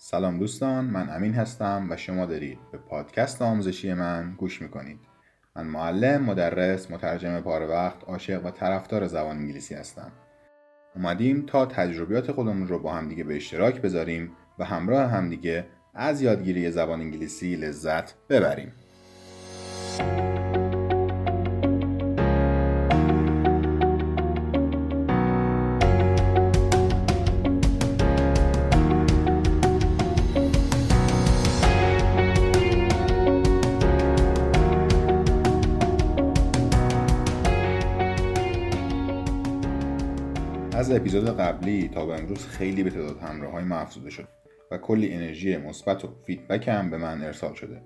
سلام دوستان من امین هستم و شما دارید به پادکست آموزشی من گوش می‌کنید. من معلم، مدرس، مترجم پاره وقت، عاشق و طرفدار زبان انگلیسی هستم. اومدیم تا تجربیات خودمون رو با همدیگه به اشتراک بذاریم و همراه همدیگه از یادگیری زبان انگلیسی لذت ببریم. از اپیزود قبلی تا به امروز خیلی به تعداد همراه های ما افزوده شد و کلی انرژی مثبت و فیدبک هم به من ارسال شده.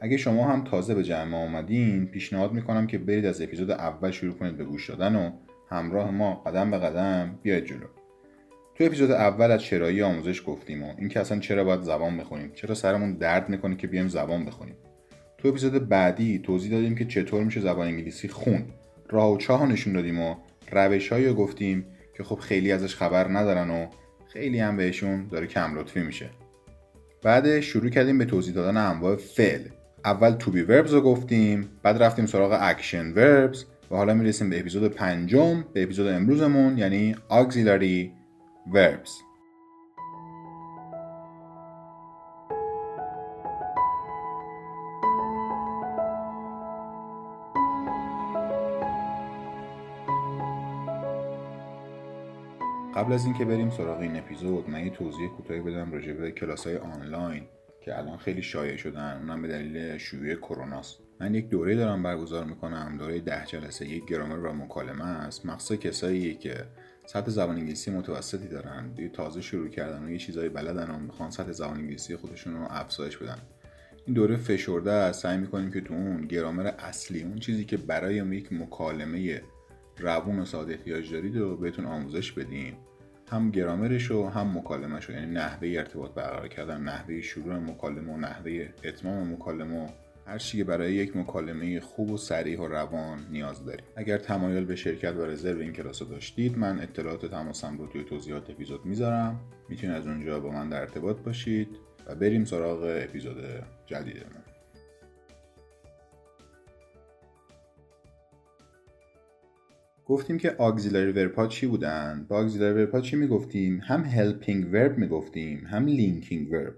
اگه شما هم تازه به جمع آمدین پیشنهاد می‌کنم که برید از اپیزود اول شروع کنید به گوش دادن و همراه ما قدم به قدم بیاید جلو. تو اپیزود اول از چرایی آموزش گفتیم و اینکه اصلا چرا باید زبان بخونیم؟ چرا سرمون درد می‌کنه که بیایم زبان بخونیم؟ تو اپیزود بعدی توضیح دادیم که چطور میشه زبان انگلیسی خون راه و چاه نشون دادیم و روش رو گفتیم که خب خیلی ازش خبر ندارن و خیلی هم بهشون داره کم لطفی میشه. بعد شروع کردیم به توضیح دادن انواع فعل. اول to be verbs رو گفتیم بعد رفتیم سراغ action verbs و حالا می‌رسیم به اپیزود پنجم به اپیزود امروزمون یعنی auxiliary verbs. قبل از اینکه بریم سراغ این اپیزود من یه توضیح کوتاهی بدم راجع به کلاس های آنلاین که الان خیلی شایع شدن. اونم به دلیل شیوع کروناست من یک دوره دارم برگزار می‌کنم. دوره ده جلسه یک گرامر و مکالمه است. مخصوص کسایی که سطح زبان انگلیسی متوسطی دارن. دیگه تازه شروع کردن و یه چیزایی بلدن و می‌خوان سطح زبان انگلیسی خودشون رو افزایش بدن. این دوره فشرده است. سعی می‌کنیم که تو اون گرامر اصلی اون چیزی که برای یک مکالمه روون و ساده احتیاج دارید و بهتون آموزش بدیم. هم گرامرش و هم مکالمهش یعنی نحوه ارتباط برقرار کردن نحوه شروع مکالمه و نحوه اتمام مکالمه و هر چی برای یک مکالمه خوب و سریع و روان نیاز داریم اگر تمایل به شرکت و رزرو این کلاس رو داشتید من اطلاعات تماسم رو توی توضیحات اپیزود می‌ذارم. می‌تونید از اونجا با من در ارتباط باشید و بریم سراغ اپیزود جدیدمون. گفتیم که verb ها چی بودن؟ با verb ها چی می‌گفتیم؟ هم helping verb می‌گفتیم هم linking verb.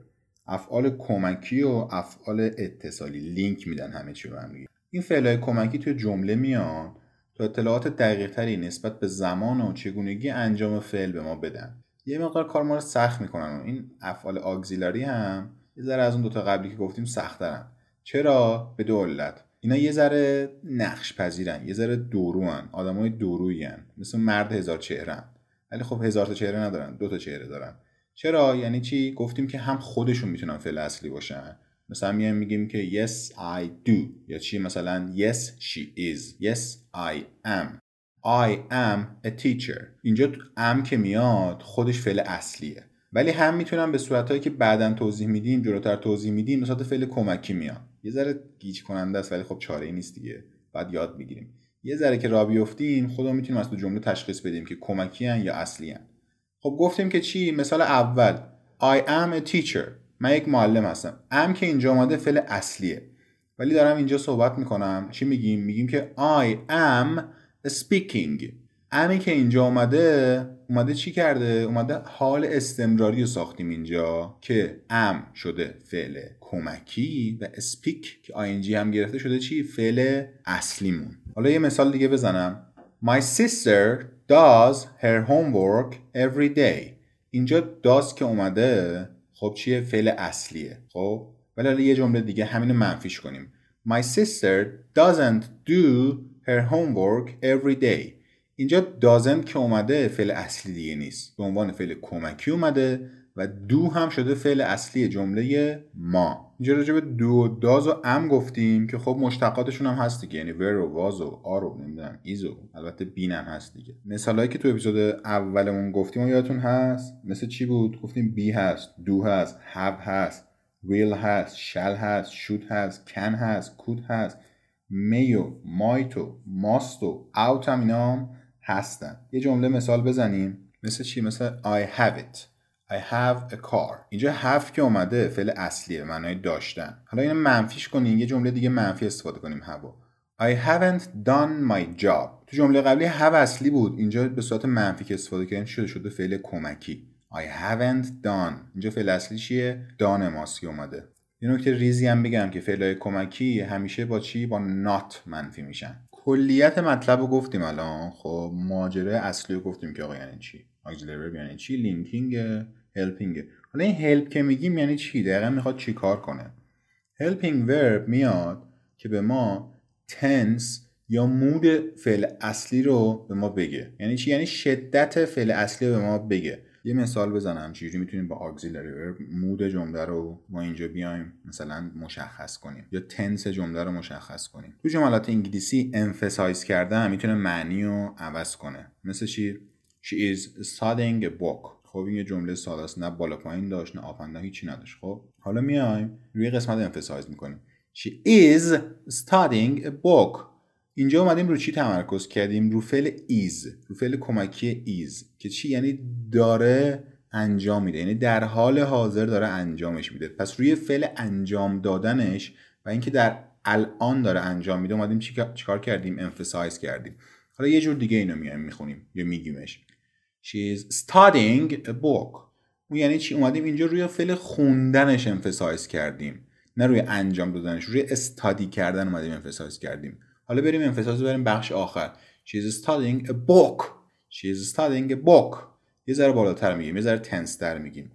افعال کمکی و افعال اتصالی لینک میدن همه چی رو هم دیگه این فعلهای کمکی توی جمله میان تا اطلاعات دقیق تری نسبت به زمان و چگونگی انجام فعل به ما بدن. یه مقدار کار ما رو سخت می‌کنن و این افعال آگزیلاری هم یه ذره از اون دوتا قبلی که گفتیم سختترن. چرا؟ به دو علت. اینا یه ذره نقش پذیرن یه ذره دوروان آدمای دورویی مثل مرد هزار چهره ولی خب هزار تا چهره ندارن دو تا چهره دارن. چرا؟ یعنی چی؟ گفتیم که هم خودشون می‌تونن فعل اصلی باشن. مثلا میایم میگیم که yes I do. یا چی؟ مثلا yes she is. Yes I am. I am a teacher. اینجا am که میاد خودش فعل اصلیه. ولی هم می‌تونم به صورتهایی که بعدا توضیح میدیم جلوتر توضیح میدیم مثلا فعل کمکی میاد. یه ذره گیج کننده است ولی خب چاره ای نیست دیگه. بعد یاد می‌گیریم. یه ذره که را بیفتیم خودمون می‌تونیم از تو جمله تشخیص بدیم که کمکی هن یا اصلی هن. خب گفتیم که چی؟ مثال اول. I am a teacher. من یک معلم هستم. am که اینجا اومده فعل اصلیه. ولی دارم اینجا صحبت می‌کنم. چی میگیم؟ میگیم که I am speaking. امی که اینجا اومده اومده چی کرده؟ اومده حال استمراری رو ساختیم اینجا که ام شده فعل کمکی و اسپیک که آینجی هم گرفته شده چی؟ فعل اصلیمون. حالا یه مثال دیگه بزنم. My sister does her homework every day. اینجا does که اومده خب چیه؟ فعل اصلیه. خب؟ ولی حالا یه جمله دیگه همینو منفیش کنیم. My sister doesn't do her homework every day. اینجا doesn't که اومده فعل اصلی دیگه نیست. به عنوان فعل کمکی اومده و دو هم شده فعل اصلی جمله ما. اینجا راجع به دو داز و ام گفتیم که خب مشتقاتشون هم هست دیگه. یعنی ور و واز و آر و نمی‌دونم ایزو البته بین هم هست دیگه. مثالایی که تو اپیزود اولمون گفتیم و یادتون هست؟ مثل چی بود؟ گفتیم بی هست دو هست have هست will هست shall هست should هست can هست could هست may و might و must و out هم اینا هستن. یه جمله مثال بزنیم. مثل چی؟ مثل I have it. I have a car. اینجا have که اومده فعل اصلیه معنای داشتن. حالا اینو منفیش کنیم یه جمله دیگه منفی استفاده کنیم have I haven't done my job. تو جمله قبلی have اصلی بود. اینجا به صورت منفی که استفاده کردیم شده شده فعل کمکی. I haven't done. اینجا فعل اصلی چیه؟ done ماضی اومده. یه نکته ریزی هم بگم که فعلای کمکی همیشه با چی؟ با not منفی میشن. کلیت مطلب رو گفتیم الان. خب ماجرای اصلی رو گفتیم که آقا یعنی چی؟ auxiliary یعنی چی؟ linking helping. حالا این help که میگیم یعنی چی؟ دقیقا می‌خواد چی کار کنه؟ هلپینگ ورب میاد که به ما تنس یا مود فعل اصلی رو به ما بگه. یعنی چی؟ یعنی شدت فعل اصلی رو به ما بگه. یه مثال بزنم. چجوری می‌تونیم با auxiliary verb مود جمله رو ما اینجا بیایم مثلا مشخص کنیم یا تنس جمله رو مشخص کنیم. تو جملات انگلیسی emphasize کردن می‌تونه معنی رو عوض کنه. مثل چی؟ She is studying a book. خب این یه جمله ساده است. نه بالا پایین داشت نه آپنده هیچی نداشت. خب حالا میایم روی قسمت emphasize می‌کنیم. She is studying a book. اینجا اومدیم رو چی تمرکز کردیم؟ رو فعل is رو فعل کمکی is که چی؟ یعنی داره انجام میده. یعنی در حال حاضر داره انجامش میده. پس روی فعل انجام دادنش و اینکه در الان داره انجام میده اومدیم چیکار کردیم؟ emphasize کردیم. حالا یه جور دیگه اینو میایم می‌خونیم یا میگیمش. She is studying a book. اون یعنی چی؟ اومدیم اینجا روی فعل خوندنش emphasize کردیم. نه روی انجام دادنش روی استادی کردن اومدیم امفسایز کردیم. حالا بریم انفساز بریم بخش آخر. She is studying a book. She is studying a book. یه ذره بالاتر میگیم یه ذره تنس در میگیم.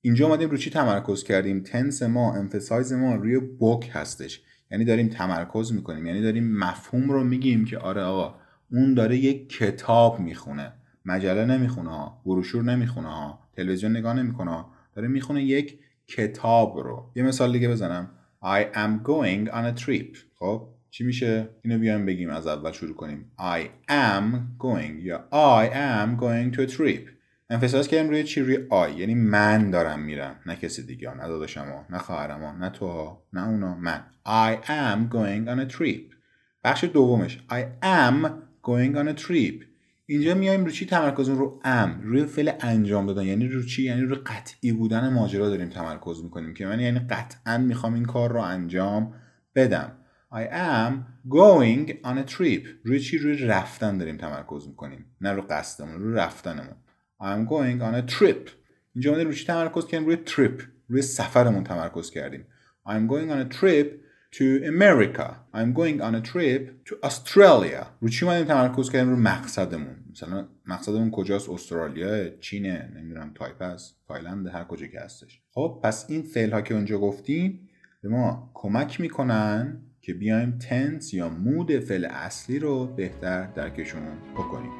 اینجا اومدیم رو چی تمرکز کردیم؟ تنس ما امفسایز ما روی بوک هستش. یعنی داریم تمرکز می‌کنیم یعنی داریم مفهوم رو میگیم که آره آقا اون داره یک کتاب می‌خونه. مجله نمی‌خونه ها بروشور نمی‌خونه ها تلویزیون نگاه نمی‌کنه داره می‌خونه یک کتاب رو. یه مثال دیگه بزنم. I am going on a trip. خب؟ چی میشه؟ اینو بیایم بگیم از اول شروع کنیم. I am going یا I am going to a trip. انفساز کردیم روی چی روی I یعنی من دارم میرم. نه کسی دیگه نه داداشم نه خواهرم نه تو نه اونا من. I am going on a trip. بخش دومش. I am going on a trip. اینجا میایم رو چی تمرکز رو ام روی فعل انجام دادن. یعنی رو چی؟ یعنی رو قطعی بودن ماجرا داریم تمرکز می‌کنیم که من یعنی قطعا می‌خوام این کار رو انجام بدم. I am going on a trip. روی چی؟ روی رفتن داریم تمرکز می‌کنیم. نه رو قصدمون رو رفتنمون. I am going on a trip. اینجا ما روی چی تمرکز کردیم؟ روی trip. روی سفرمون تمرکز کردیم. I am going on a trip to America. I am going on a trip to Australia. رو چی ما تمرکز کردیم؟ رو مقصدمون. مثلا مقصدمون کجاست؟ استرالیا چینه نمی‌دونم تایپس تایلند هر کجا که هستش. خب پس این فعل ها که اونجا گفتیم به ما کمک می‌کنن که بیایم tense یا mood فعل اصلی رو بهتر درکشون بکنیم.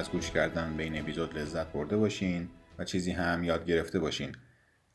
از گوش کردن به این اپیزود لذت برده باشین و چیزی هم یاد گرفته باشین.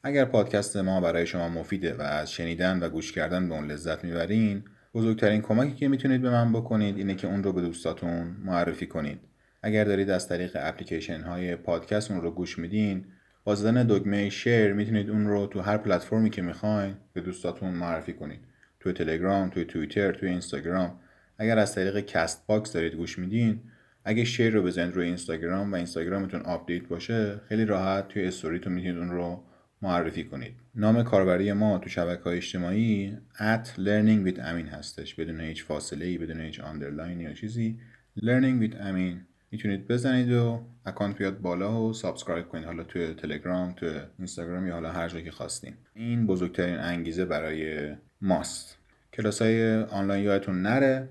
اگر پادکست ما برای شما مفیده و از شنیدن و گوش کردن به اون لذت می‌برین بزرگترین کمکی که می‌تونید به من بکنید اینه که اون رو به دوستاتون معرفی کنید. اگر دارید از طریق اپلیکیشن های پادکست اون رو گوش میدین با زدن دکمه شیر می‌تونید اون رو تو هر پلتفرمی که می‌خواین به دوستاتون معرفی کنید. تو تلگرام تو توییتر تو اینستاگرام. اگر از طریق Castbox دارید گوش میدین اگه share رو بزنید روی اینستاگرام و اینستاگرامتون آپدیت باشه خیلی راحت توی استوریتون می‌تونید اون رو معرفی کنید. نام کاربری ما تو شبکه های اجتماعی at learning with amin هستش. بدون هیچ فاصله ای بدون هیچ underline یا چیزی. learning with amin می‌تونید بزنید و اکانت بیاد بالا و subscribe کنید. حالا توی تلگرام تو اینستاگرام یا حالا هر جایی که خواستین. این بزرگترین انگیزه برای ماست. کلاس های آنلاین یادتون نره.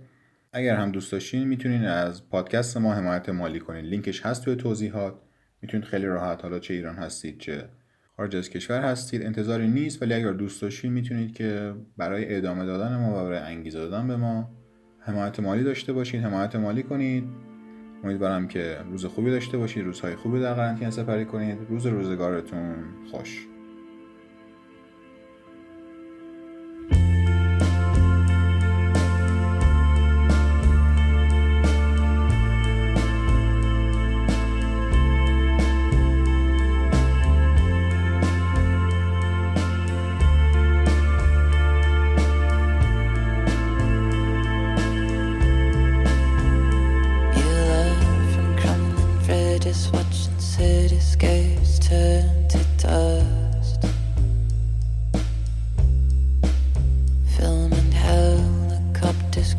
اگر هم دوست داشتین می‌تونین از پادکست ما حمایت مالی کنین. لینکش هست توی توضیحات. می‌تونید خیلی راحت حالا چه ایران هستید چه خارج از کشور هستید انتظاری نیست. ولی اگر دوست داشتین می‌تونید که برای ادامه دادن ما و برای انگیزه دادن به ما حمایت مالی داشته باشید حمایت مالی کنید. امیدوارم که روز خوبی داشته باشید روزهای خوبی در قرنطینه سپری کنید. روز روزگارتون خوش.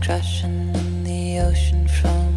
crashing in the ocean from